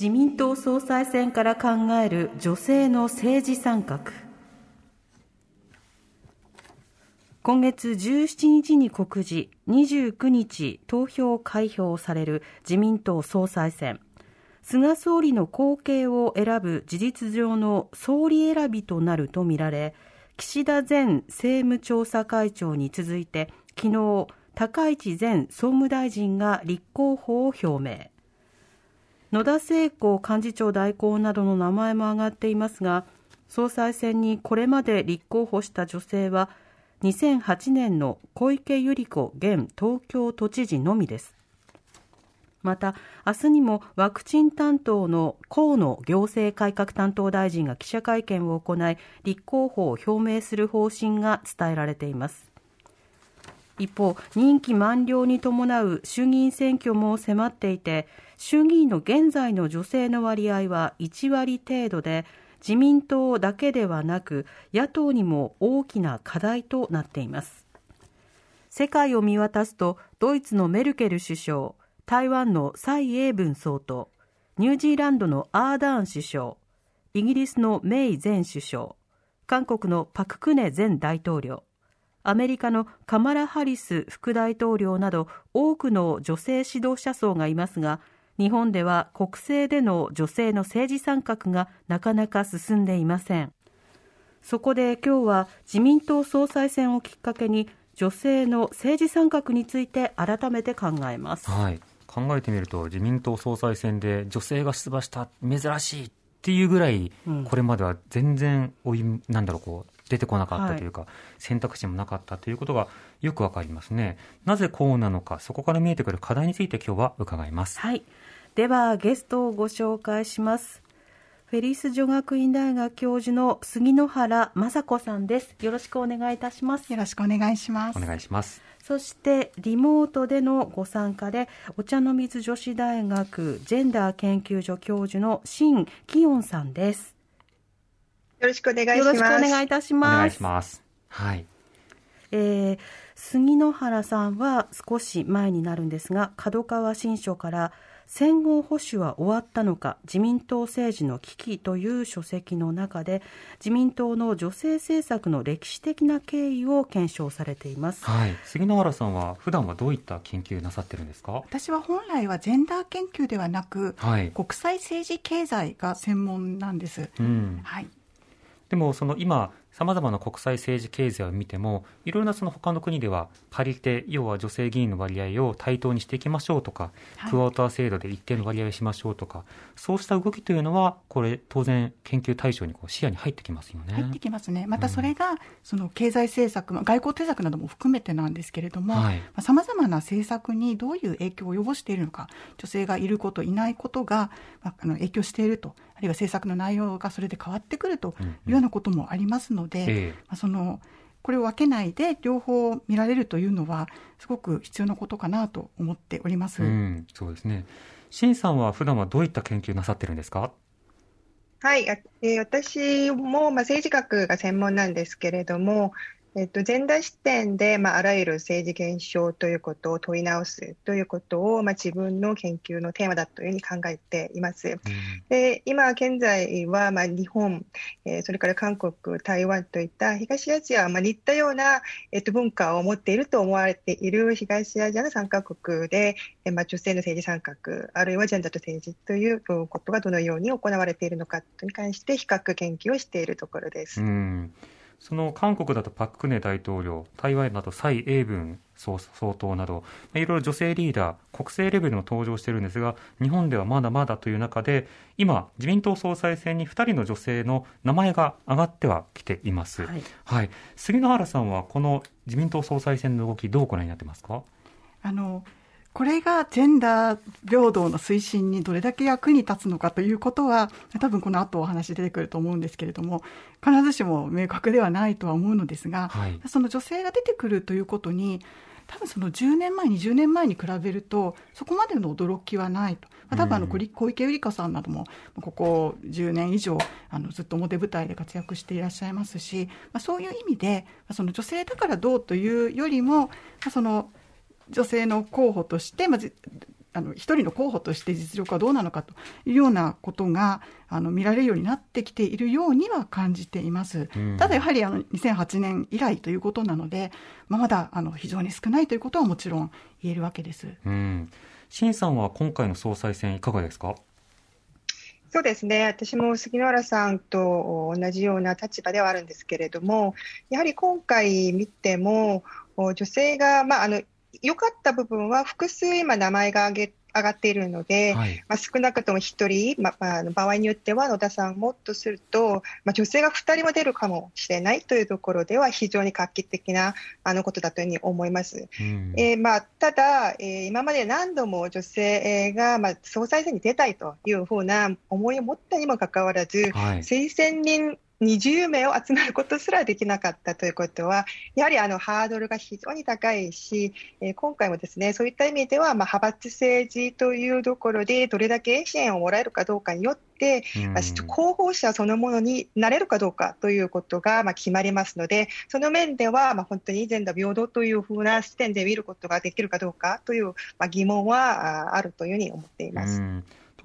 自民党総裁選から考える女性の政治参画。今月17日に告示29日投票開票される自民党総裁選。菅総理の後継を選ぶ事実上の総理選びとなるとみられ岸田前政務調査会長に続いて昨日高市前総務大臣が立候補を表明。野田聖子幹事長代行などの名前も挙がっていますが総裁選にこれまで立候補した女性は2008年の小池百合子現東京都知事のみです。また明日にもワクチン担当の河野行政改革担当大臣が記者会見を行い立候補を表明する方針が伝えられています。一方任期満了に伴う衆議院選挙も迫っていて衆議院の現在の女性の割合は1割程度で自民党だけではなく野党にも大きな課題となっています。世界を見渡すとドイツのメルケル首相台湾の蔡英文総統ニュージーランドのアーダーン首相イギリスのメイ前首相韓国のパク・クネ前大統領アメリカのカマラ・ハリス副大統領など多くの女性指導者層がいますが日本では国政での女性の政治参画がなかなか進んでいません。そこで今日は自民党総裁選をきっかけに女性の政治参画について改めて考えます、はい。考えてみると自民党総裁選で女性が出馬した珍しいっていうぐらい、うん。これまでは全然おいなんだろうこう出てこなかったというか、選択肢もなかったということがよくわかりますねなぜこうなのかそこから見えてくる課題について今日は伺いますはい。では、ゲストをご紹介します。フェリス女学院大学教授の杉野原雅子さんです。よろしくお願いいたします。よろしくお願いします。お願いしますそして、リモートでのご参加で、お茶の水女子大学ジェンダー研究所教授の新キヨンさんです。よろしくお願いします。よろしくお願いいたしおます。願いしますはいえー杉野原さんは少し前になるんですが角川新書から戦後保守は終わったのか自民党政治の危機という書籍の中で自民党の女性政策の歴史的な経緯を検証されています。はい、杉野原さんは普段はどういった研究なさってるんですか？私は本来はジェンダー研究ではなく、はい、国際政治経済が専門なんです。うん、はい。でもその今さまざまな国際政治経済を見てもいろいろなその他の国では借りて要は女性議員の割合を対等にしていきましょうとか、はいクォーター制度で一定の割合をしましょうとかそうした動きというのはこれ当然研究対象にこう視野に入ってきますよね。入ってきますね。またそれが、その経済政策、まあ外交政策なども含めてなんですけれども、はいさまざ、まな政策にどういう影響を及ぼしているのか、女性がいること、いないことが、まあ、あの影響していると、あるいは政策の内容がそれで変わってくるというようなこともありますので、ええまあ、そのこれを分けないで両方見られるというのはすごく必要なことかなと思っております。うん、そうですね。新さんは普段はどういった研究なさってるんですか？はい、あえー私も、まあ、政治学が専門なんですけれども、えっと、ジェンダー視点で、まあ、あらゆる政治現象ということを問い直すということを、まあ、自分の研究のテーマだというふうに考えています。で今現在は、まあ、日本、えーそれから韓国、台湾といった東アジア、まあ、似たような、えっと、文化を持っていると思われている東アジアの参加国で、えーまあ、女性の政治参画、あるいはジェンダーと政治といううんことがどのように行われているのかに関して比較研究をしているところです。うん、その韓国だとパク・クネ大統領、台湾だと蔡英文総総統など、まあいろいろ女性リーダー、国政レベルの登場しているんですが、日本ではまだまだという中で、今、自民党総裁選に2人の女性の名前が上がってはきています。はいはい、杉野原さんは、この自民党総裁選の動き、どうご覧になってますか？あのこれがジェンダー平等の推進にどれだけ役に立つのかということは、多分この後お話出てくると思うんですけれども、必ずしも明確ではないとは思うのですが、はい、その女性が出てくるということに、多分その10年前、20年前に比べると、そこまでの驚きはないと。多分あの小池百合子さんなども、ここ10年以上、あのずっと表舞台で活躍していらっしゃいますし、まあ、そういう意味で、その女性だからどうというよりも、その女性の候補として、まあ、あの一人の候補として実力はどうなのかというようなことがあの見られるようになってきているようには感じています。うん、ただやはりあの2008年以来ということなので、まあ、まだあの非常に少ないということはもちろん言えるわけです。うん、新さんは今回の総裁選いかがですか？そうですね私も杉原さんと同じような立場ではあるんですけれども、やはり今回見ても、女性が、まあ、あの良かった部分は複数今名前が挙げ上がっているので、はい、まあ、少なくとも1人、まあ、場合によっては野田さんもっとすると、まあ、女性が2人も出るかもしれないというところでは非常に画期的なあのことだというふうに思います。うん、えー、まあ、ただ、えー、今まで何度も女性が、まあ、総裁選に出たいというふうな思いを持ったにもかかわらず、はい、推薦人20名を集めることすらできなかったということは、やはりあのハードルが非常に高いし、えー、今回もですねそういった意味では、まあ、派閥政治というところで、どれだけ支援をもらえるかどうかによって、うん、候補者そのものになれるかどうかということが、まあ、決まりますので、その面では、まあ、本当にジェンダー平等というふうな視点で見ることができるかどうかという、まあ、疑問はあるというふうに思っています。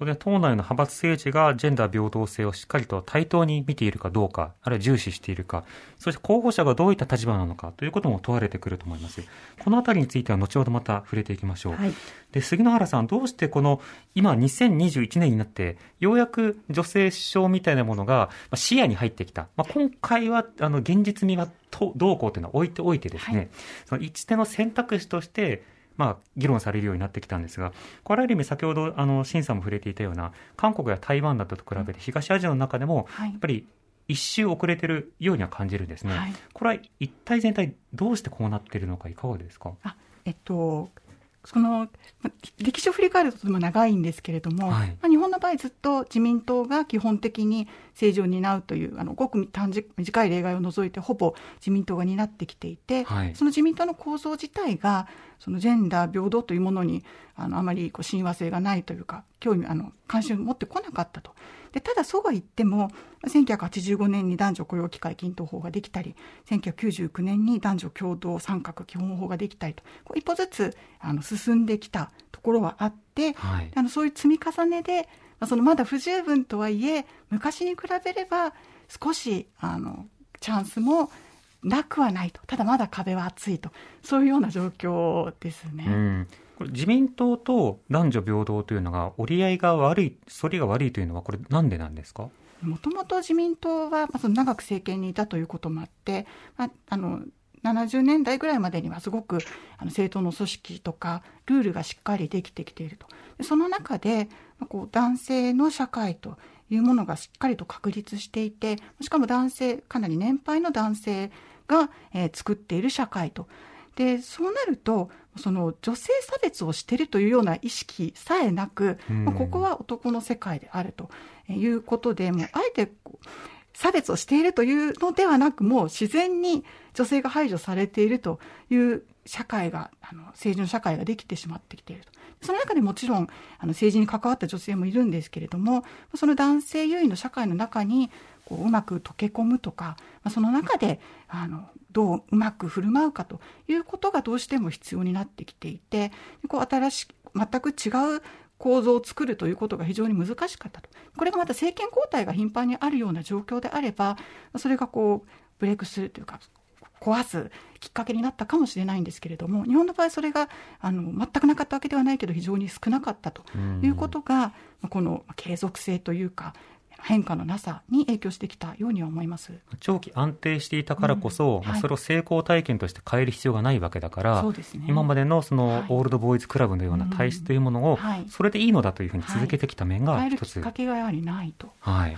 うん当然、党内の派閥政治がジェンダー平等性をしっかりと対等に見ているかどうか、あるいは重視しているか、そして候補者がどういった立場なのかということも問われてくると思います。このあたりについては後ほどまた触れていきましょう。はい、で、杉野原さん、どうしてこの今2021年になって、ようやく女性首相みたいなものが視野に入ってきた。まあ、今回はあの現実味がどうこうというのは置いておいてですね、はい、その一手の選択肢として、まあ、議論されるようになってきたんですが、これある意味、先ほど、あの、審査も触れていたような、韓国や台湾などと比べて、東アジアの中でも、やっぱり、一周遅れてるようには感じるんですね。はい、これは一体全体どうしてこうなっているのかいかがですか？あ、えっと、その歴史を振り返るととても長いんですけれども、はい、まあ、日本の場合ずっと自民党が基本的に政治を担うというあのごく短短い例外を除いてほぼ自民党が担ってきていて、はい、その自民党の構造自体がそのジェンダー平等というものにあのあまりこう親和性がないというか興味あの関心を持ってこなかったと。でただそうは言っても1985年に男女雇用機会均等法ができたり1999年に男女共同参画基本法ができたりとこう一歩ずつあの進んできたところはあって、はい、あのそういう積み重ねで、まあ、そのまだ不十分とはいえ昔に比べれば少しあのチャンスもなくはないと。ただまだ壁は厚いと。そういうような状況ですね。うんこれ自民党と男女平等というのが折り合いが悪い、反りが悪いというのは、これ、なんでなんですか？もともと自民党は、まあ、長く政権にいたということもあって、まあ、あの70年代ぐらいまでにはすごくあの政党の組織とかルールがしっかりできてきていると。その中で、まあ、こう男性の社会というものがしっかりと確立していて、しかも男性、かなり年配の男性が、えー、作っている社会と。でそうなるとその女性差別をしているというような意識さえなく、まあ、ここは男の世界であるということでもうあえて差別をしているというのではなくもう自然に女性が排除されているという社会があの政治の社会ができてしまってきていると。その中でもちろんあの政治に関わった女性もいるんですけれどもその男性優位の社会の中にこううまく溶け込むとか、まあ、その中であのどううまく振る舞うかということがどうしても必要になってきていてこう新し全く違う構造を作るということが非常に難しかったと。これがまた政権交代が頻繁にあるような状況であればそれがこうブレイクスルーというか壊すきっかけになったかもしれないんですけれども日本の場合それがあの全くなかったわけではないけど非常に少なかったということがこの継続性というか変化のなさに影響してきたようには思います。長期安定していたからこそ、うん。はい、それを成功体験として変える必要がないわけだから、ね、今までのその、はい、オールドボーイズクラブのような体質というものを、それでいいのだというふうに続けてきた面が一つ、きっかけがやはりないと。はい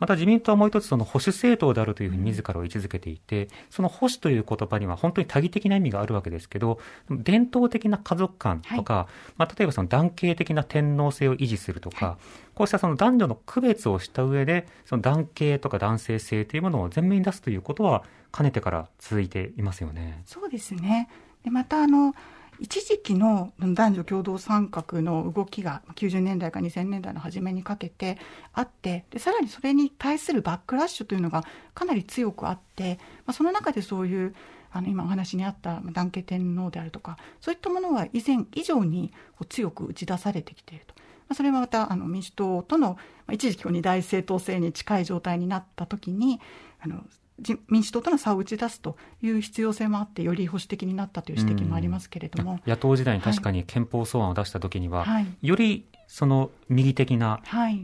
また自民党はもう一つその保守政党であるというふうに自らを位置づけていて、その保守という言葉には本当に多義的な意味があるわけですけど、伝統的な家族観とか、はい、まあ、例えばその男系的な天皇制を維持するとか、はい、こうしたその男女の区別をした上で、その男系とか男性性というものを前面に出すということは、かねてから続いていますよね。そうですね。でまたあの一時期の男女共同参画の動きが90年代から2000年代の初めにかけてあってでさらにそれに対するバックラッシュというのがかなり強くあって、まあ、その中でそういうあの今お話にあった男系天皇であるとかそういったものは以前以上に強く打ち出されてきていると。それはまたあの民主党との、一時期二大政党制に近い状態になった時にあの民主党との差を打ち出すという必要性もあって、より保守的になったという指摘もありますけれども、野党時代に確かに憲法草案を出したときには、はい、よりその右的な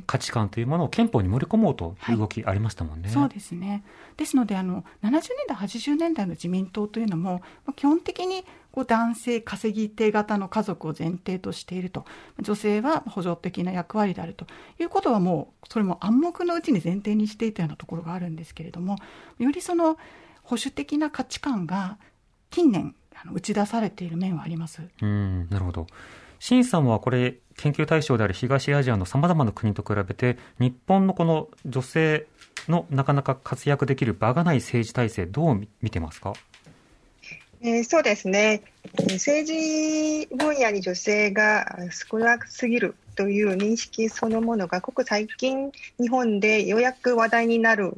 価値観というものを憲法に盛り込もうという動きありましたもんね。はい、そうですね。ですのであの70年代80年代の自民党というのも基本的にこう男性稼ぎ手型の家族を前提としていると。女性は補助的な役割であるということはもうそれも暗黙のうちに前提にしていたようなところがあるんですけれどもよりその保守的な価値観が近年打ち出されている面はあります。うんなるほど。新さんはこれ研究対象である東アジアのさまざまな国と比べて日本のこの女性のなかなか活躍できる場がない政治体制どう見てますか？えー、そうですね、政治分野に女性が少なすぎる。という認識そのものが、ここ最近、日本でようやく話題になる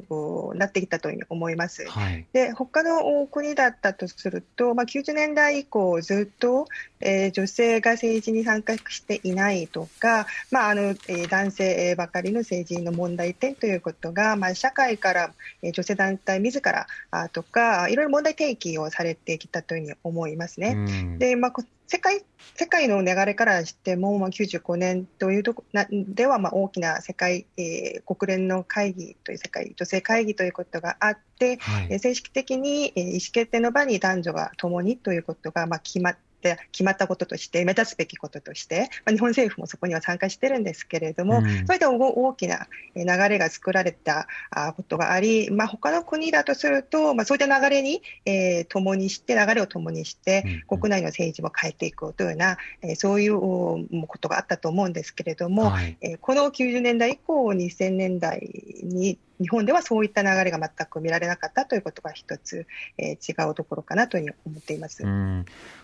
なってきたと思います。はい、で他の国だったとすると、まあ、90年代以降、ずっと、えー、女性が政治に参加していないとか、まああのえー、男性ばかりの政治の問題点ということが、まあ、社会から、えー、女性団体自らあとか、いろいろ問題提起をされてきたというふうに思いますね。でまあ世界世界の流れからしても、まあ、95年というとこなでは、まあ、大きな世界、えー、国連の会議という世界女性会議ということがあって、はい、正式的に、えー、意思決定の場に男女が共にということが、まあ、決まってって決まったこととして、目立つべきこととして、まあ、日本政府もそこには参加してるんですけれども、うん、そういった大きな流れが作られたことがあり、まあ、他の国だとすると、まあ、そういった流れに、えー、共にして、流れを共にして、国内の政治も変えていくというような、えー、そういうことがあったと思うんですけれども、はい、えー、この90年代以降、2000年代に日本ではそういった流れが全く見られなかったということが一つ、えー、違うところかなというふうに思っています。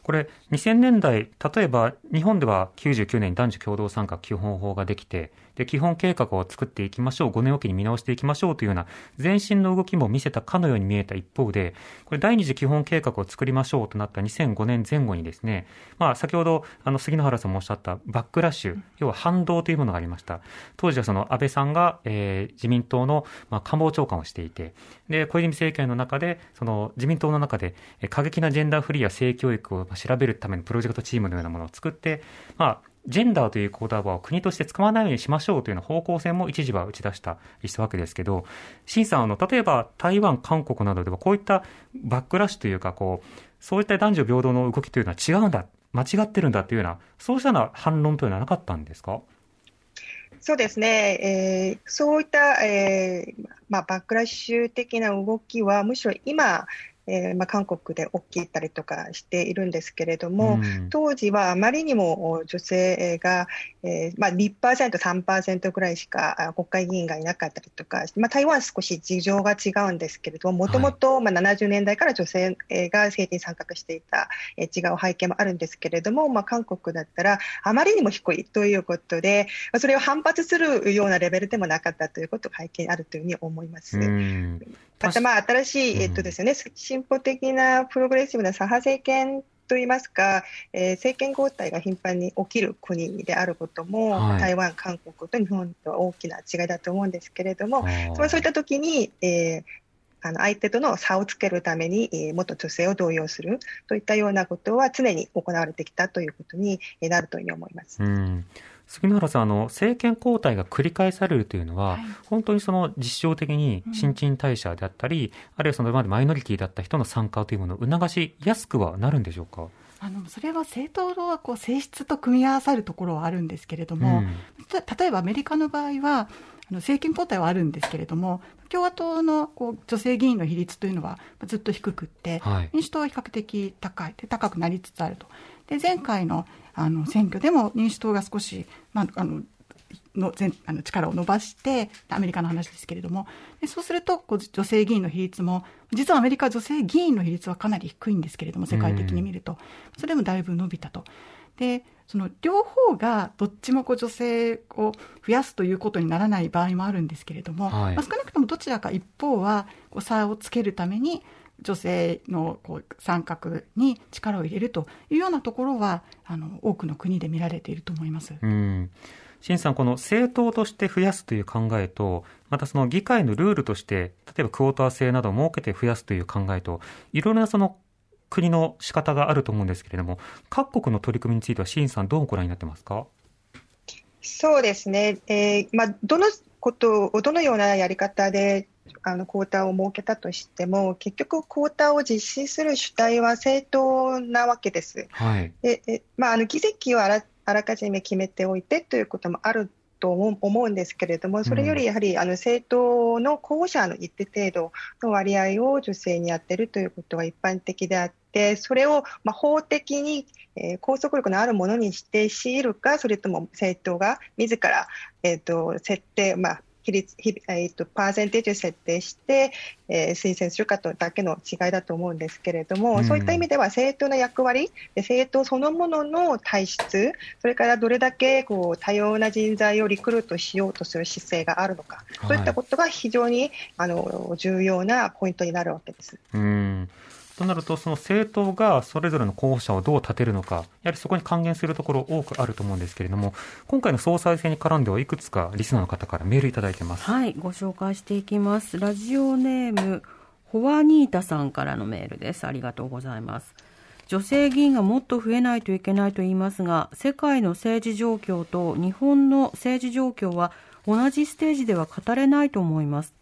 これ、2000年代、例えば日本では99年に男女共同参画基本法ができて、で基本計画を作っていきましょう、5年おきに見直していきましょうというような前進の動きも見せたかのように見えた一方で、これ、第二次基本計画を作りましょうとなった2005年前後にですね、まあ、先ほどあの杉野原さんもおっしゃったバックラッシュ、要は反動というものがありました。当時はその安倍さんが、えー、自民党のまあ、官房長官をしていて、で、小泉政権の中で、その自民党の中で、過激なジェンダーフリーや性教育を調べるためのプロジェクトチームのようなものを作って、まあ、ジェンダーという言葉を国として使わないようにしましょうというよう方向性も一時は打ち出したりしたわけですけど、新さん、あの、例えば台湾、韓国などではこういったバックラッシュというか、こう、そういった男女平等の動きというのは違うんだ、間違ってるんだというような、そうしたような反論というのはなかったんですか？そうですね、えー、そういった、えーまあ、バックラッシュ的な動きは、むしろ今、えーまあ、韓国で起きたりとかしているんですけれども、うん、当時はあまりにも女性が、えーまあ、2%、3%ぐらいしか国会議員がいなかったりとか、まあ、台湾は少し事情が違うんですけれども、もともと70年代から女性が政治に参画していた、えー、違う背景もあるんですけれども、まあ、韓国だったらあまりにも低いということで、それを反発するようなレベルでもなかったということが背景にあるというふうに思います。うんまたまあ新しい、えっとですね、進歩的なプログレッシブな左派政権といいますか、えー、政権交代が頻繁に起きる国であることも、はい、台湾、韓国と日本とは大きな違いだと思うんですけれども、そういった時に、えー、あの相手との差をつけるために、えー、元女性を動揺するといったようなことは常に行われてきたということになるというふうに思います。うん杉村さん、あの政権交代が繰り返されるというのは、はい、本当にその実証的に新陳代謝であったり、うん、あるいはその今までマイノリティだった人の参加というものを促しやすくはなるんでしょうか？あのそれは政党はこう性質と組み合わさるところはあるんですけれども、うん、例えばアメリカの場合はあの政権交代はあるんですけれども、共和党のこう女性議員の比率というのはずっと低くって、はい、民主党は比較的高いで、高くなりつつあると。で前回のあの選挙でも民主党が少し、まあ、あのの全あの力を伸ばしてアメリカの話ですけれども。でそうするとこう女性議員の比率も実はアメリカ女性議員の比率はかなり低いんですけれども世界的に見ると。それでもだいぶ伸びたと。でその両方がどっちもこう女性を増やすということにならない場合もあるんですけれども、はい、まあ、少なくともどちらか一方はこう差をつけるために女性のこう参画に力を入れるというようなところはあの多くの国で見られていると思います。うん。新さん、この政党として増やすという考えと、またその議会のルールとして、例えばクォーター制などを設けて増やすという考えと、いろいろなその国の仕方があると思うんですけれども、各国の取り組みについては、新さん、どうご覧になってますか？そうですね、えーまあ、どのことを、どのようなやり方であのクォーターを設けたとしても、結局、クォーターを実施する主体は政党なわけです。はい、でまあ、あの議席をあらあらかじめ決めておいてということもあると思うんですけれども、それよりやはりあの政党の候補者の一定程度の割合を女性にやっているということは一般的であって、それをま法的にえ拘束力のあるものにして強いるか、それとも政党が自ら、えーと設定、まあ、比率、えーと、パーセンテージを設定して、えー、推薦するかとだけの違いだと思うんですけれども、うん、そういった意味では政党の役割、政党そのものの体質、それからどれだけこう多様な人材をリクルートしようとする姿勢があるのか、はい、そういったことが非常にあの重要なポイントになるわけです。うんとなると、その政党がそれぞれの候補者をどう立てるのか、やはりそこに還元するところ多くあると思うんですけれども、今回の総裁選に絡んではいくつかリスナーの方からメールいただいてます。はい、ご紹介していきます。ラジオネーム、ホワニータさんからのメールです。ありがとうございます。女性議員がもっと増えないといけないと言いますが、世界の政治状況と日本の政治状況は同じステージでは語れないと思います。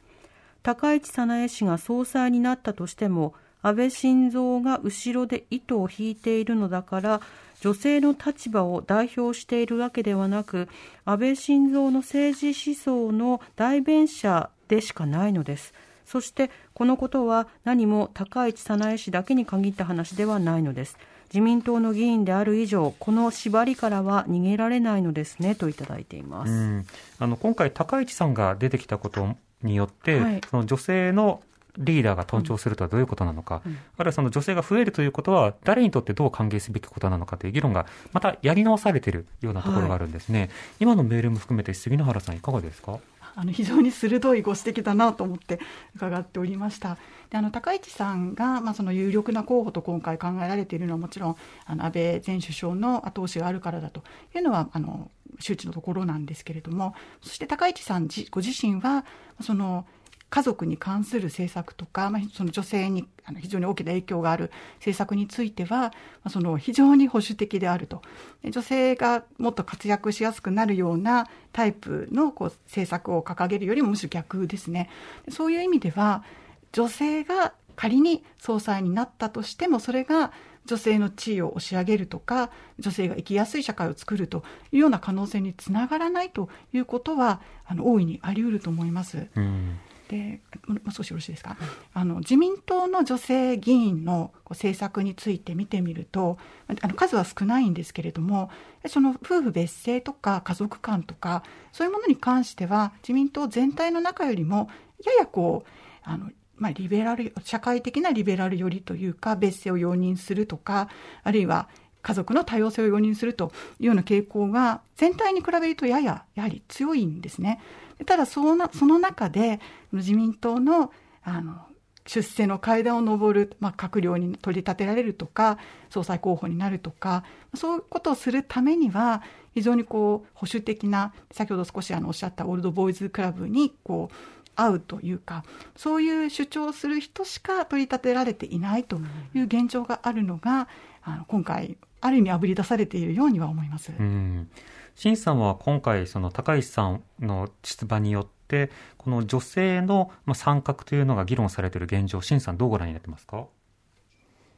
高市早苗氏が総裁になったとしても、安倍晋三が後ろで糸を引いているのだから女性の立場を代表しているわけではなく安倍晋三の政治思想の代弁者でしかないのです。そしてこのことは何も高市早苗氏だけに限った話ではないのです。自民党の議員である以上この縛りからは逃げられないのですねといただいています。あの今回高市さんが出てきたことによって、はい、その女性のリーダーが登頂するとはどういうことなのか、うん、あるいはその女性が増えるということは、誰にとってどう歓迎すべきことなのかという議論が、またやり直されているようなところがあるんですね。はい、今のメールも含めて、杉野原さん、いかがですか？あの非常に鋭いご指摘だなと思って伺っておりました。であの高市さんが、まあ、その有力な候補と今回考えられているのはもちろんあの安倍前首相の後押しがあるからだというのはあの周知のところなんですけれども。そして高市さんご自身はその家族に関する政策とか、まあ、その女性に非常に大きな影響がある政策については、まあ、その非常に保守的であると。女性がもっと活躍しやすくなるようなタイプのこう政策を掲げるよりもむしろ逆ですね。そういう意味では女性が仮に総裁になったとしてもそれが女性の地位を押し上げるとか女性が生きやすい社会を作るというような可能性につながらないということはあの大いにあり得ると思います。うん。でもう少しよろしいですか、あの自民党の女性議員の政策について見てみるとあの数は少ないんですけれどもその夫婦別姓とか家族観とかそういうものに関しては自民党全体の中よりもややこうあのまあ、リベラル社会的なリベラル寄りというか別姓を容認するとかあるいは家族の多様性を容認するというような傾向が全体に比べるとやややはり強いんですね。ただそのその中で自民党のあの出世の階段を上る、まあ、閣僚に取り立てられるとか総裁候補になるとかそういうことをするためには非常にこう保守的な先ほど少しあのおっしゃったオールドボーイズクラブにこう合うというかそういう主張をする人しか取り立てられていないという現状があるのが、あの今回ある意味あぶり出されているようには思います。うん新さんは今回、その高市さんの出馬によって、この女性の参画というのが議論されている現状、新さん、どうご覧になってますか？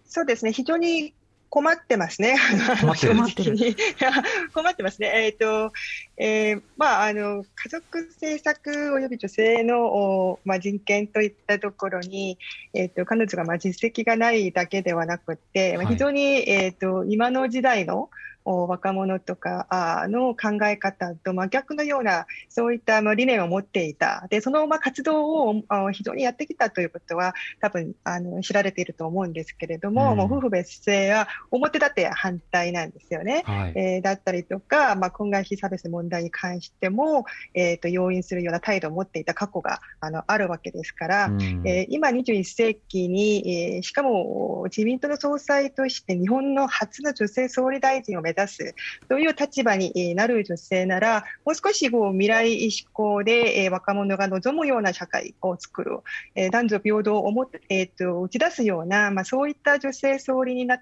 そうですね、非常に困ってますね。困って 困ってますね。えっ、と、えーまあ、あの、家族政策及び女性の、おまあ、人権といったところに、えっ、と、彼女が、まあ、実績がないだけではなくて、まあはい。非常に、えっ、と、今の時代の、お若者とかあの考え方と真逆のような、そういったまあ理念を持っていた。で、そのまあ活動をあ非常にやってきたということは、多分あの知られていると思うんですけれども、うんもう夫婦別姓は表立って反対なんですよね。はい。えーだったりとか、まあ、婚外非差別問題に関しても、えーと容認するような態度を持っていた過去があのあるわけですから、うんえー今21世紀に、えーしかも自民党の総裁として日本の初の女性総理大臣を目出す。という立場になる女性なら、もう少しこう未来志向で、若者が望むような社会を作る、男女平等を思って、えーと打ち出すような、まあ、そういった女性総理にな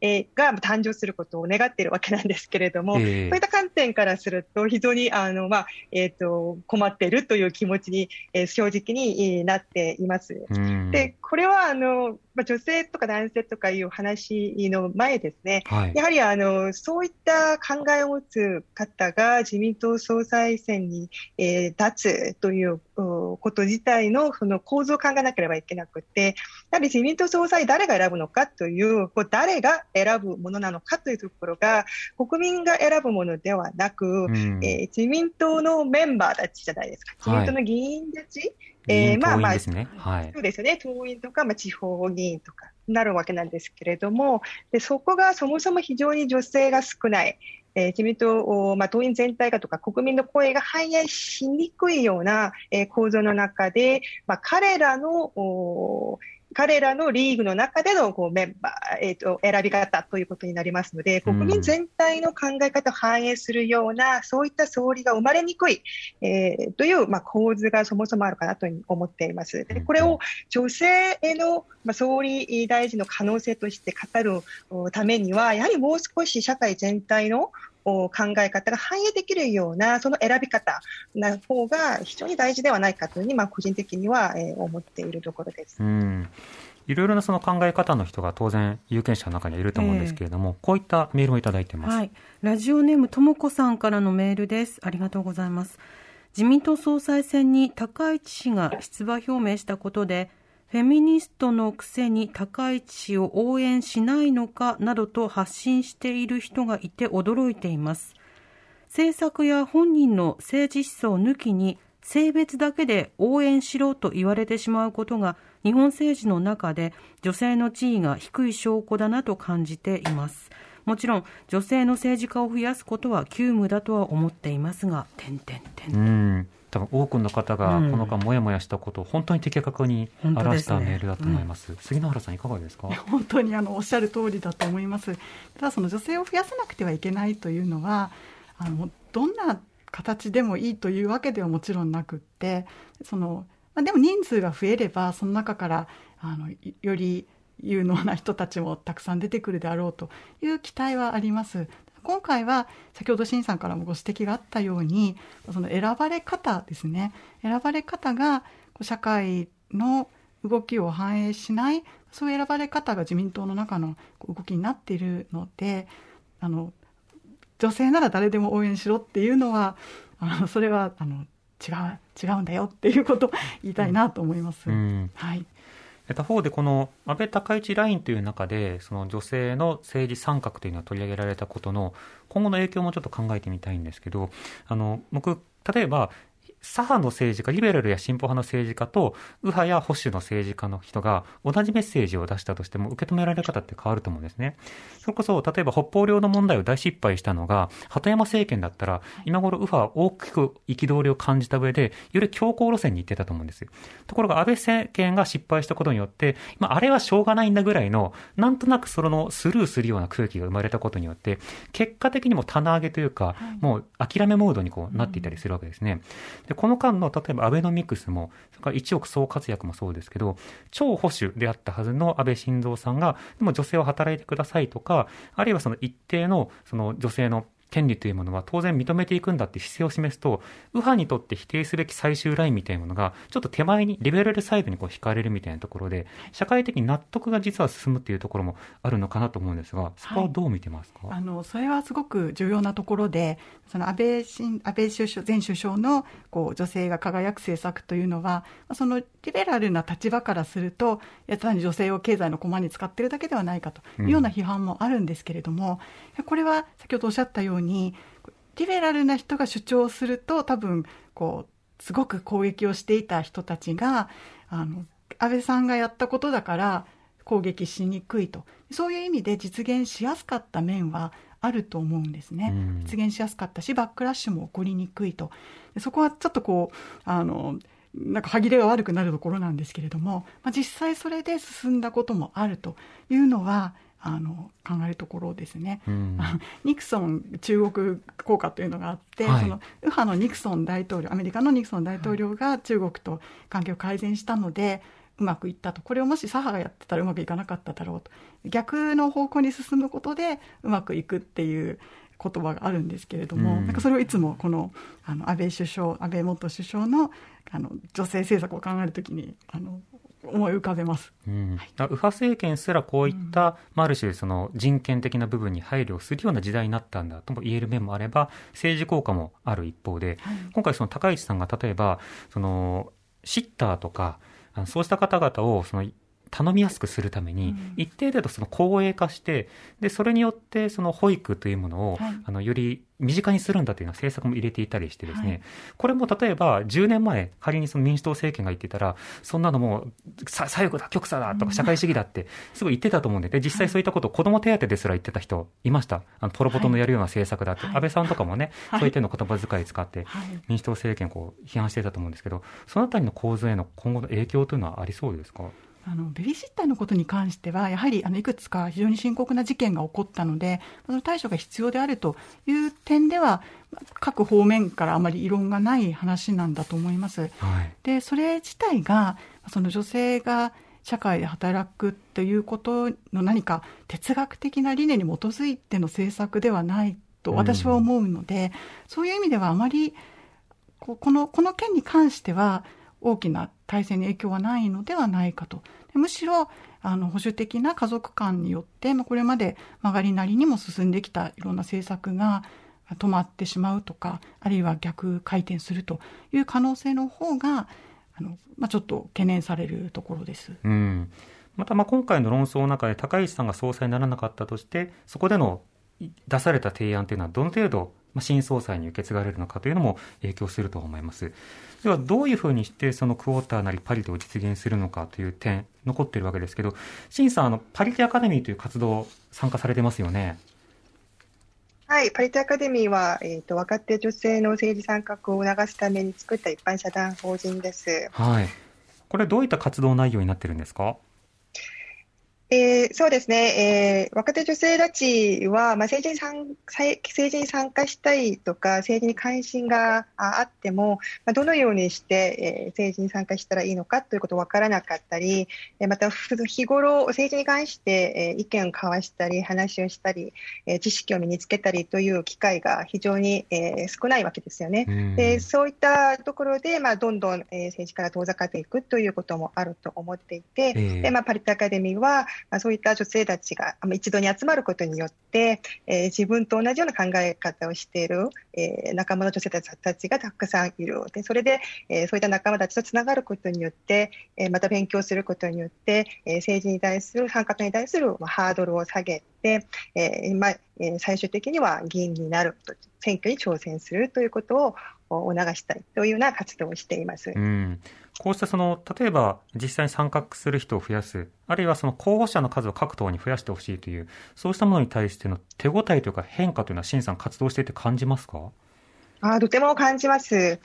えーが誕生することを願っているわけなんですけれども、ええそういった観点からすると、非常にあの、まあえー、と困っているという気持ちに、えー正直にえーなっています。うんで、これはあの、まあ、女性とか男性とかいう話の前ですね、はい。やはりあのそういった考えを持つ方が自民党総裁選に、えー立つといううこと自体のその構造を考えなければいけなくて、やはり自民党総裁誰が選ぶのかという、こう誰が選ぶものなのかというところが、国民が選ぶものではなく、うん。えー自民党のメンバーたちじゃないですか、自民党の議員たち、議員党えーまあまあね。はい。そうですよね、党員とか、まあ、地方議員とかなるわけなんですけれども、でそこがそもそも非常に女性が少ない、えー自民党、まあ、党員全体がとか、国民の声が反映しにくいような、えー構造の中で、まあ、彼らのお彼らのリーグの中でのこうメンバー、えー、と選び方ということになりますので、うん国民全体の考え方を反映するような、そういった総理が生まれにくい、えーという、まあ、構図がそもそもあるかなと思っています。でこれを女性への、まあ、総理大臣の可能性として語るおためには、やはりもう少し社会全体のお考え方が反映できるような、その選び方な方が非常に大事ではないかというふうに、まあ、個人的には、えー思っているところです。うん。いろいろなその考え方の人が当然有権者の中にはいると思うんですけれども、こういったメールをいただいてます。はい。ラジオネームともこさんからのメールです。ありがとうございます。自民党総裁選に高市氏が出馬表明したことで、フェミニストのくせに高市氏を応援しないのかなどと発信している人がいて驚いています。政策や本人の政治思想抜きに性別だけで応援しろと言われてしまうことが日本政治の中で女性の地位が低い証拠だなと感じています。もちろん女性の政治家を増やすことは急務だとは思っていますが、点点点うん。多分多くの方がうんこの間もやもやしたことを本当に的確に表したメールだと思います。杉野原さんいかがですか？本当にあのおっしゃる通りだと思います。ただその女性を増やさなくてはいけないというのはあのどんな形でもいいというわけではもちろんなくってその、まあ、でも人数が増えればその中からあのいより有能な人たちもたくさん出てくるであろうという期待はあります。今回は先ほど新さんからもご指摘があったようにその選ばれ方ですね選ばれ方が社会の動きを反映しないそういう選ばれ方が自民党の中の動きになっているのであの女性なら誰でも応援しろっていうのはあのそれはあの違う違うんだよっていうことを言いたいなと思います。うん。はい他方でこの安倍高市ラインという中でその女性の政治参画というのは取り上げられたことの今後の影響もちょっと考えてみたいんですけどあの僕例えば左派の政治家、リベラルや進歩派の政治家と、右派や保守の政治家の人が同じメッセージを出したとしても受け止められ方って変わると思うんですね。それこそ、例えば北方領土問題を大失敗したのが、鳩山政権だったら、今頃右派は大きく憤りを感じた上で、より強硬路線に行ってたと思うんですよ。ところが安倍政権が失敗したことによって、まあ、あれはしょうがないんだぐらいの、なんとなくそのスルーするような空気が生まれたことによって、結果的にも棚上げというか、もう諦めモードにこうなっていたりするわけですね。でこの間の、例えばアベノミクスも、それから一億総活躍もそうですけど、超保守であったはずの安倍晋三さんが、でも女性は働いてくださいとか、あるいはその一定のその女性の権利というものは当然認めていくんだって姿勢を示すと、右派にとって否定すべき最終ラインみたいなものが、ちょっと手前に、リベラルサイドにこう引かれるみたいなところで、社会的に納得が実は進むっていうところもあるのかなと思うんですが、そこはどう見てますか、はい、あのそれはすごく重要なところで、その安倍新安倍首相前首相のこう女性が輝く政策というのは、そのリベラルな立場からすると、や単に女性を経済の駒に使っているだけではないかというような批判もあるんですけれども、うん、これは先ほどおっしゃったように、リベラルな人が主張すると、多分こうすごく攻撃をしていた人たちが、あの安倍さんがやったことだから攻撃しにくいと、そういう意味で実現しやすかった面はあると思うんですね、うん、実現しやすかったし、バックラッシュも起こりにくいと、そこはちょっとこう、あのなんか歯切れが悪くなるところなんですけれども、まあ、実際それで進んだこともあるというのは、あの考えるところですね、うん、ニクソン中国効果というのがあって、はい、その右派のニクソン大統領アメリカのニクソン大統領が中国と関係を改善したので、うまくいったと。これをもし左派がやってたらうまくいかなかっただろうと。逆の方向に進むことでうまくいくっていう言葉があるんですけれども、うん、なんかそれをいつもこのあの安倍首相安倍元首相のあの女性政策を考えるときにあの思い浮かべます、うん。はい、右派政権すらこういった、うん、まあ、ある種その人権的な部分に配慮するような時代になったんだとも言える面もあれば政治効果もある一方で、はい、今回その高市さんが例えばそのシッターとかそうした方々をその頼みやすくするために、一定程度その公営化して、で、それによってその保育というものを、はい、あの、より身近にするんだというような政策も入れていたりしてですね、はい、これも例えば10年前、仮にその民主党政権が言っていたら、そんなのもう、左翼だ、極左だとか社会主義だって、すごい言ってたと思うんで、で、実際そういったことを子供手当ですら言ってた人いました。あの、ポロポトのやるような政策だって、はい、安倍さんとかもね、そういったの言葉遣い使って、民主党政権をこう批判してたと思うんですけど、そのあたりの構図への今後の影響というのはありそうですか？あのベビーシッターのことに関しては、やはりあのいくつか非常に深刻な事件が起こったので、その対処が必要であるという点では、各方面からあまり異論がない話なんだと思います。はい、でそれ自体がその女性が社会で働くということの何か哲学的な理念に基づいての政策ではないと私は思うので、うん、そういう意味ではあまりこのこの件に関しては大きな体制に影響はないのではないかと。むしろあの保守的な家族観によって、まあ、これまで曲がりなりにも進んできたいろんな政策が止まってしまうとかあるいは逆回転するという可能性の方があの、まあ、ちょっと懸念されるところです。うんまたまあ今回の論争の中で高市さんが総裁にならなかったとしてそこでの出された提案というのはどの程度新総裁に受け継がれるのかというのも影響すると思います。ではどういうふうにしてそのクォーターなりパリテを実現するのかという点残っているわけですけど、新さんあのパリテアカデミーという活動参加されてますよね？はい、パリテアカデミーは、えーと、若手女性の政治参画を促すために作った一般社団法人です。はい。これどういった活動内容になってるんですか？えー、そうですね、えー、若手女性たちは、まあ、政治に参政治に参加したいとか、政治に関心があっても、まあ、どのようにして、えー、政治に参加したらいいのかということ分からなかったり、えー、また日頃、政治に関して、えー、意見を交わしたり、話をしたり、えー、知識を身につけたりという機会が非常に、えー、少ないわけですよね。でそういったところで、まあ、どんどん、えー、政治から遠ざかっていくということもあると思っていて、でまあ、パリットアカデミーは、まあ、そういった女性たちが一度に集まることによって、えー、自分と同じような考え方をしている、えー、仲間の女性たちがたくさんいるでそれで、えー、そういった仲間たちとつながることによって、えー、また勉強することによって、えー、政治に対する参画に対する、ハードルを下げて、えーまあえー、最終的には議員になると選挙に挑戦するということを促したいというような活動をしています。うんこうしたその、例えば実際に参画する人を増やす、あるいはその候補者の数を各党に増やしてほしいという、そうしたものに対しての手応えというか変化というのは、新さん活動していて感じますか？あとても感じます。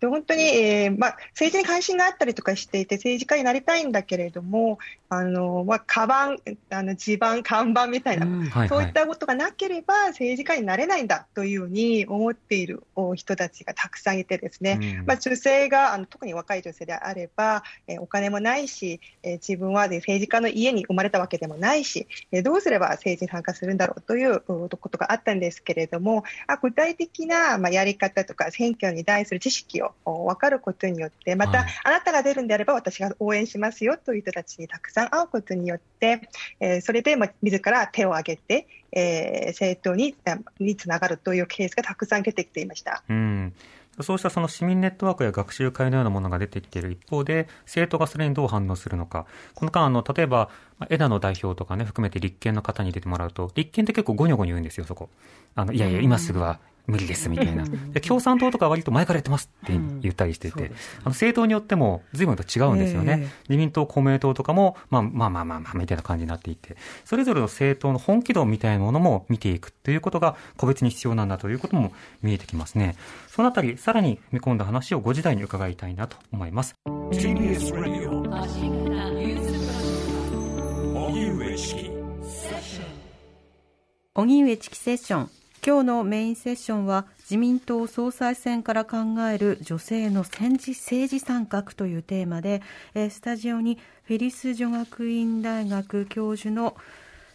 で本当に、えーまあ、政治に関心があったりとかしていて、政治家になりたいんだけれども、あのまあ、カバン、あの地盤、看板みたいな、うんはいそういったことがなければ政治家になれないんだというふうに思っているお人たちがたくさんいてですね、うん。まあ、女性があの特に若い女性であれば、えーお金もないし、えー自分は、ね、政治家の家に生まれたわけでもないし、えーどうすれば政治に参加するんだろうといううことがあったんですけれども、あ具体的な、まあ、やり方とか選挙に対する知識をお分かることによって、また、はいあなたが出るんであれば私が応援しますよという人たちにたくさん会うことによって、えーそれで、まあ、自ら手を挙げて、えー政党にあにつながるというケースがたくさん出てきていました。うんそうしたその市民ネットワークや学習会のようなものが出てきている一方で、政党がそれにどう反応するのか。この間、あの、例えば、まあ枝野代表とかね、含めて立憲の方に出てもらうと、立憲って結構ゴニョゴニョ言うんですよ、そこ。あの、いやいや、今すぐは無理です、みたいな。で、共産党とかは割と前からやってますって言ったりしてて、そうですあの、政党によっても随分と違うんですよね。え自民党、公明党とかも、まあまあまあまあまあ、みたいな感じになっていて、それぞれの政党の本気度みたいなものも見ていくということが個別に必要なんだということも見えてきますね。そのあたり、さらに踏み込んだ話を5時台に伺いたいなと思います。荻上チキセッション今日のメインセッションは自民党総裁選から考える女性の政治政治参画というテーマで、えースタジオにフェリス女学院大学教授の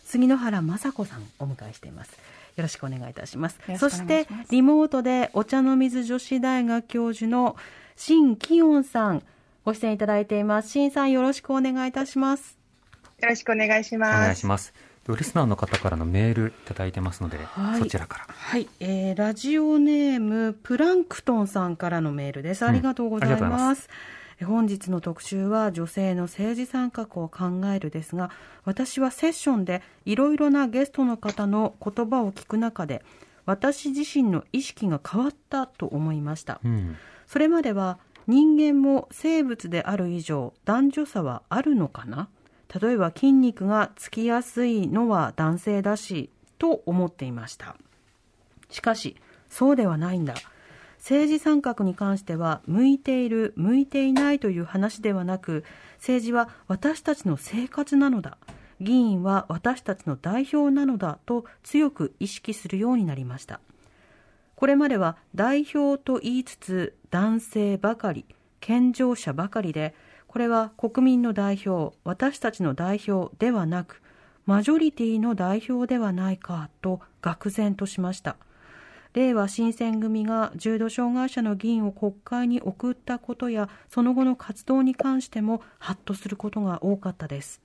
杉野原雅子さんをお迎えしています。よろしくお願いいたします。ししくお願いします。てリモートでお茶の水女子大学教授の新紀音さんご出演いただいています。新さんよろしくお願いいたします。よろしくお願いしおます。願いします。リスナーの方からのメールいただいてますので、はいそちらから。はい、えーラジオネームプランクトンさんからのメールです。ありがとうございま。ますえ本日の特集は女性の政治参画を考えるですが、私はセッションでいろいろなゲストの方の言葉を聞く中で、私自身の意識が変わったと思いました。うん。それまでは人間も生物である以上男女差はあるのかな？例えば筋肉がつきやすいのは男性だしと思っていました。しかしそうではないんだ。政治参画に関しては向いている向いていないという話ではなく政治は私たちの生活なのだ。議員は私たちの代表なのだと強く意識するようになりました。これまでは代表と言いつつ男性ばかり健常者ばかりでこれは国民の代表私たちの代表ではなくマジョリティの代表ではないかと愕然としました。令和新選組が重度障害者の議員を国会に送ったことやその後の活動に関してもハッとすることが多かったです。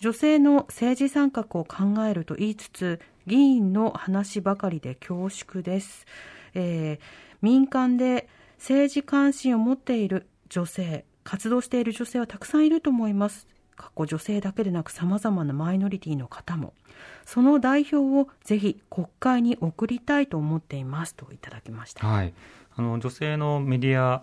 女性の政治参画を考えると言いつつ議員の話ばかりで恐縮です、えー民間で政治関心を持っている女性活動している女性はたくさんいると思います。過去女性だけでなくさまざまなマイノリティの方も。その代表をぜひ国会に送りたいと思っています。といただきました。はい。あの、女性のメディア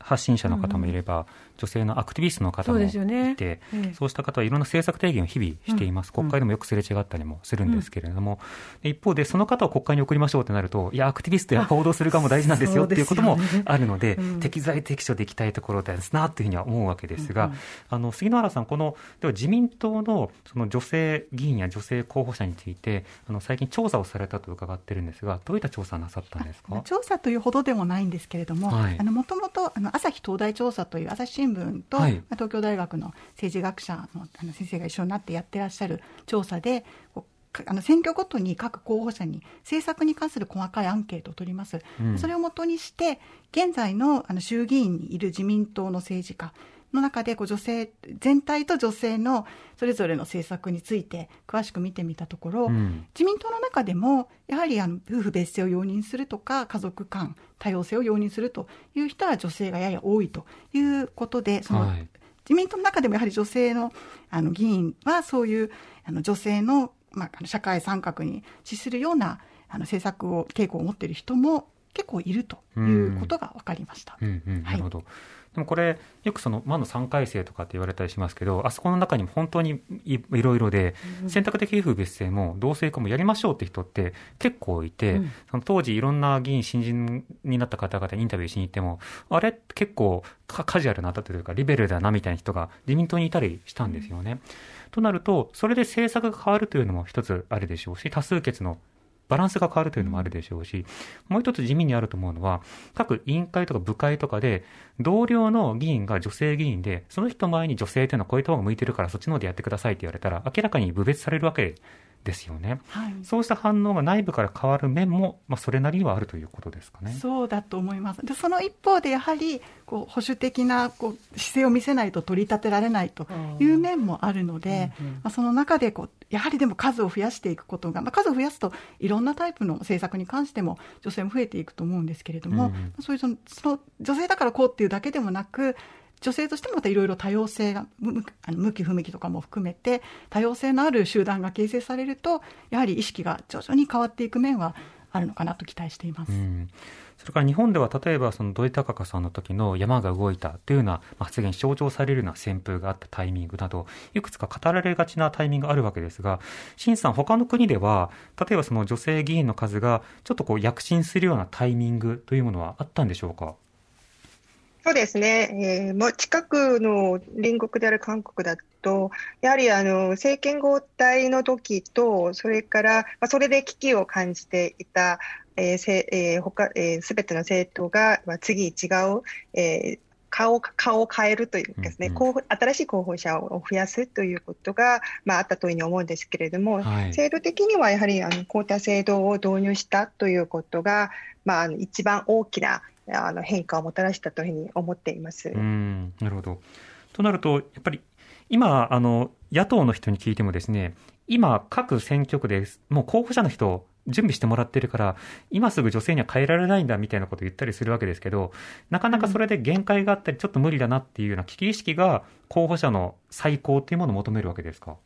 発信者の方もいれば、女性のアクティビストの方そうもいですよね。て、ええ。そうした方はいろんな政策提言を日々しています。うん。国会でもよくすれ違ったりもするんですけれども、で一方でその方を国会に送りましょうってなると、いや、アクティビストや報道する側も大事なんですよっていうことも あるので、うん。適材適所でいきたいところですなというふうには思うわけですが、うん。うんあの、杉野原さん、この、では自民党のその女性議員や女性候補者について、あの、最近調査をされたと伺ってるんですが、どういった調査なさったんですか？調査というほどでもないんですけれども、もともとあの朝日東大調査という朝日新聞と、はい。まあ東京大学の政治学者のあの先生が一緒になってやってらっしゃる調査であの選挙ごとに各候補者に政策に関する細かいアンケートを取ります、うん。それをもとにして現在のあの衆議院にいる自民党の政治家の中でこう女性全体と女性のそれぞれの政策について詳しく見てみたところ、うん。自民党の中でもやはりあの夫婦別姓を容認するとか家族間多様性を容認するという人は女性がやや多いということでその、はい。自民党の中でもやはり女性のあの議員はそういうあの女性の,、まあ、社会参画に資するようなあの政策を傾向を持っている人も結構いるということが分かりました。うんうん、なるほど、でもこれ、よくその魔の3回生とかって言われたりしますけど、あそこの中にも本当にいいろいろで、選択的夫婦別姓も同性婚もやりましょうって人って結構いて、うん。その当時、いろんな議員、新人になった方々にインタビューしに行っても、あれ、結構カカジュアルなというか、リベラルだなみたいな人が自民党にいたりしたんですよね。となると、それで政策が変わるというのも一つあるでしょうし、多数決のバランスが変わるというのもあるでしょうし、もう一つ地味にあると思うのは、各委員会とか部会とかで、同僚の議員が女性議員で、その人前に女性というのはこういう方が向いてるからそっちの方でやってくださいって言われたら、明らかに侮蔑されるわけですよね。はいそうした反応が内部から変わる面も、まあ、それなりにはあるということですかね。そうだと思います。で、その一方でやはりこう保守的なこう姿勢を見せないと取り立てられないという面もあるので、うんうんまあ、その中でこうやはりでも数を増やしていくことが、まあ、数を増やすといろんなタイプの政策に関しても女性も増えていくと思うんですけれども、うんまあそういうそのその女性だからこうっていうだけでもなく女性としてもまたいろいろ多様性が向き不向きとかも含めて多様性のある集団が形成されるとやはり意識が徐々に変わっていく面はあるのかなと期待しています。それから日本では例えばその土井孝香さんの時の山が動いたというような発言象徴されるような旋風があったタイミングなどいくつか語られがちなタイミングがあるわけですが新さん他の国では例えばその女性議員の数がちょっとこう躍進するようなタイミングというものはあったんでしょうか？そうですね、えーもう近くの隣国である韓国だと、やはりあの政権交代の時と、それから、まあ、それで危機を感じていた、えーせえー他えー、全ての政党が、まあ、次違う、えー顔顔を変えるというかですね、うんうん。新しい候補者を増やすということが、まあ、あったというふうに思うんですけれども、はい。制度的にはやはりあの交代制度を導入したということが、まあ、一番大きなあの変化をもたらしたというふうに思っています。うんなるほど。となると、やっぱり今、あの野党の人に聞いてもですね、今、各選挙区でもう候補者の人、準備してもらってるから、今すぐ女性には変えられないんだみたいなことを言ったりするわけですけど、なかなかそれで限界があったり、ちょっと無理だなっていうような危機意識が、候補者の再考っていうものを求めるわけですか？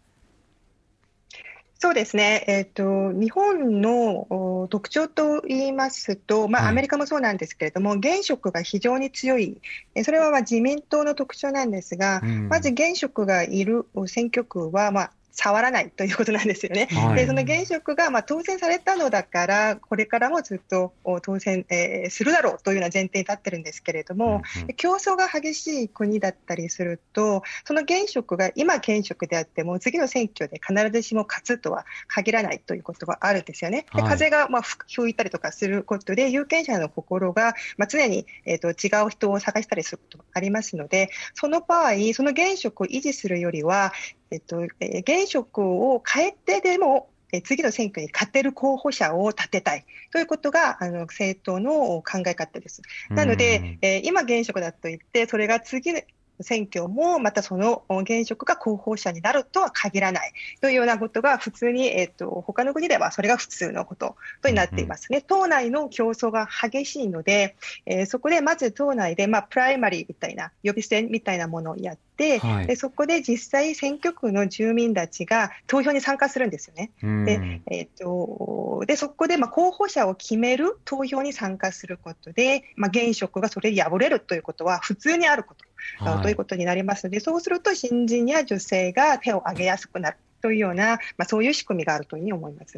そうですね、えっと日本のお特徴と言いますと、まあ、はい。アメリカもそうなんですけれども、現職が非常に強い、えそれはまあ自民党の特徴なんですが、うん。まず現職がいるお選挙区は、まあ、触らないということなんですよね。はいでその現職がまあ当選されたのだから、これからもずっとお当選、えーするだろうというような前提に立ってるんですけれども、うんうん競争が激しい国だったりすると、その現職が今現職であっても、次の選挙で必ずしも勝つとは限らないということがあるんですよね。ではい風がまあ吹吹いたりとかすることで、有権者の心がまあ常に、えー、と違う人を探したりすることがありますので、その場合、その現職を維持するよりは、えっとえー現職を変えてでも、えー次の選挙に勝てる候補者を立てたいということがあの政党の考え方です。なので、えー今現職だと言って、それが次の選挙もまたその現職が候補者になるとは限らないというようなことが普通に、えっと他の国ではそれが普通のこととなっていますね。党内の競争が激しいので、えーそこでまず党内で、まあ、プライマリーみたいな予備選みたいなものをやって、はいでそこで実際選挙区の住民たちが投票に参加するんですよね。うんでえっとでそこでまあ候補者を決める投票に参加することで、まあ、現職がそれに敗れるということは普通にあること、はいということになりますので、そうすると新人や女性が手を挙げやすくなるというような、まあ、そういう仕組みがあるというふうに思います。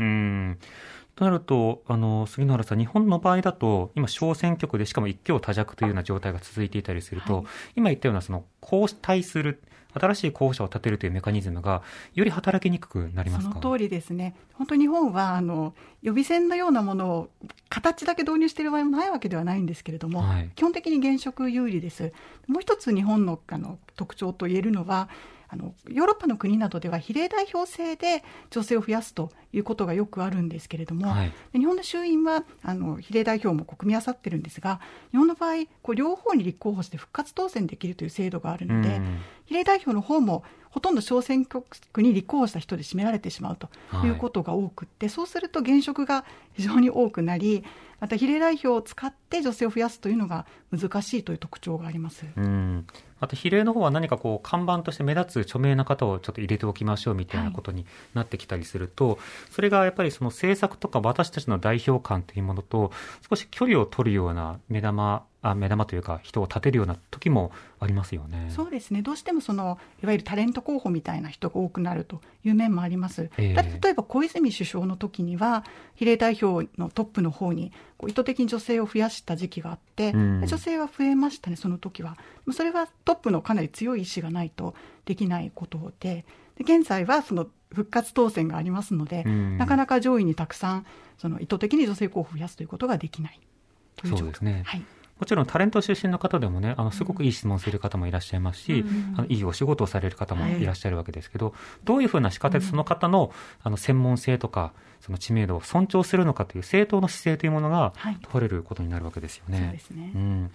うんとなると、あの杉野原さん、日本の場合だと、今、小選挙区でしかも一強多弱というような状態が続いていたりすると、はい。今言ったようなその交代する、新しい候補者を立てるというメカニズムが、より働きにくくなりますか？その通りですね、本当に日本はあの予備選のようなものを形だけ導入している場合もないわけではないんですけれども、はい。基本的に現職有利です。もう一つ日本のあの特徴と言えるのは、あのヨーロッパの国などでは比例代表制で女性を増やすということがよくあるんですけれども、はい。で日本の衆院はあの比例代表も組み合わさってるんですが、日本の場合、こう両方に立候補して復活当選できるという制度があるので、うん。比例代表の方もほとんど小選挙区に立候補した人で占められてしまうということが多くって、そうすると現職が非常に多くなりまた比例代表を使って女性を増やすというのが難しいという特徴があります。うんあと比例の方は何かこう看板として目立つ著名な方をちょっと入れておきましょうみたいなことになってきたりすると、はい、それがやっぱりその政策とか私たちの代表感というものと少し距離を取るような目玉あ目玉というか人を立てるような時もありますよね。そうですね。どうしてもそのいわゆるタレント候補みたいな人が多くなるという面もあります。えー、例えば小泉首相の時には比例代表のトップの方に意図的に女性を増やした時期があって、うん、女性は増えましたね。その時は。それはトップのかなり強い意志がないとできないことで、で現在はその復活当選がありますので、うん、なかなか上位にたくさんその意図的に女性候補を増やすということができないという状況ですね。はいもちろんタレント出身の方でもね、あのすごくいい質問する方もいらっしゃいますし、うん、あのいいお仕事をされる方もいらっしゃるわけですけど、はい、どういうふうな仕方でその方のあの専門性とか、その知名度を尊重するのかという正当な姿勢というものが問われることになるわけですよね。はい、そうですね。うん。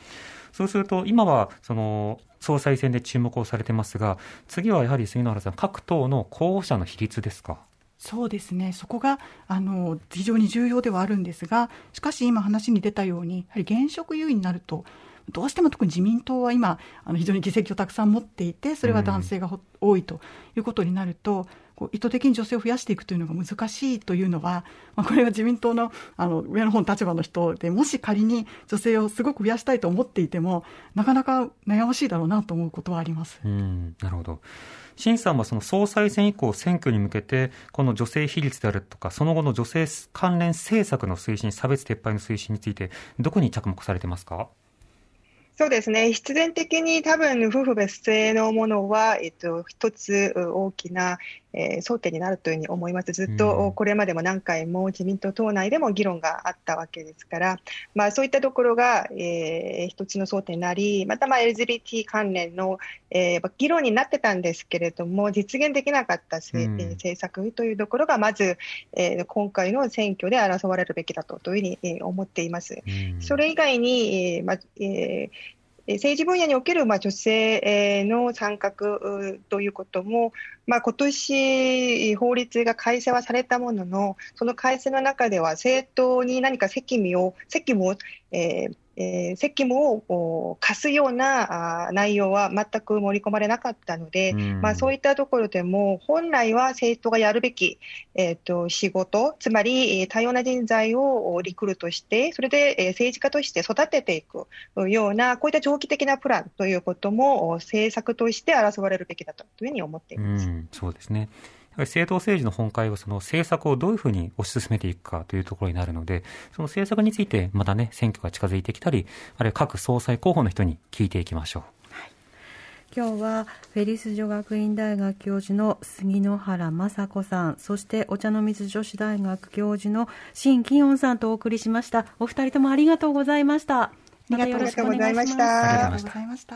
そうすると、今はその総裁選で注目をされてますが、次はやはり杉野原さん、各党の候補者の比率ですか？そうですね、そこがあの非常に重要ではあるんですが、しかし今、話に出たように、やはり現職優位になると、どうしても特に自民党は今、あの非常に議席をたくさん持っていて、それは男性が、多いということになると、こう意図的に女性を増やしていくというのが難しいというのは、まあ、これは自民党のあの上の方の立場の人でもし仮に女性をすごく増やしたいと思っていてもなかなか悩ましいだろうなと思うことはあります。うん。なるほど新さんはその総裁選以降、選挙に向けて、この女性比率であるとか、その後の女性関連政策の推進、差別撤廃の推進について、どこに着目されてますか？そうですね。必然的に多分、夫婦別姓のものは、えっと、一つ大きな、えー、争点になるというふうに思います。ずっとこれまでも何回も自民党党内でも議論があったわけですから、まあそういったところが、えー、一つの争点になり、またまあ LGBT 関連の、えー、議論になってたんですけれども、実現できなかった政策というところが、まず、えー、今回の選挙で争われるべきだとというふうに、えー、思っています。それ以外に、えーまえー政治分野におけるまあ女性の参画ということも、まあ、今年法律が改正はされたものの、その改正の中では政党に何か責務を、責務を、えーえー、責務を課すようなあ内容は全く盛り込まれなかったので、まあ、そういったところでも、本来は政党がやるべき、えーと、仕事、つまり多様な人材をリクルートして、それで、えー、政治家として育てていくような、こういった長期的なプランということも、政策として争われるべきだというふうに思っています。そうですね政党政治の本会はその政策をどういうふうに推し進めていくかというところになるので、その政策についてまたね、選挙が近づいてきたり、あるいは各総裁候補の人に聞いていきましょう。今日はフェリス女学院大学教授の杉野原雅子さん、そしてお茶の水女子大学教授の新金音さんとお送りしました。お二人ともありがとうございました。ありがとうございました。ありがとうございました。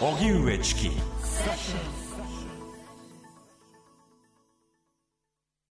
荻上チキ。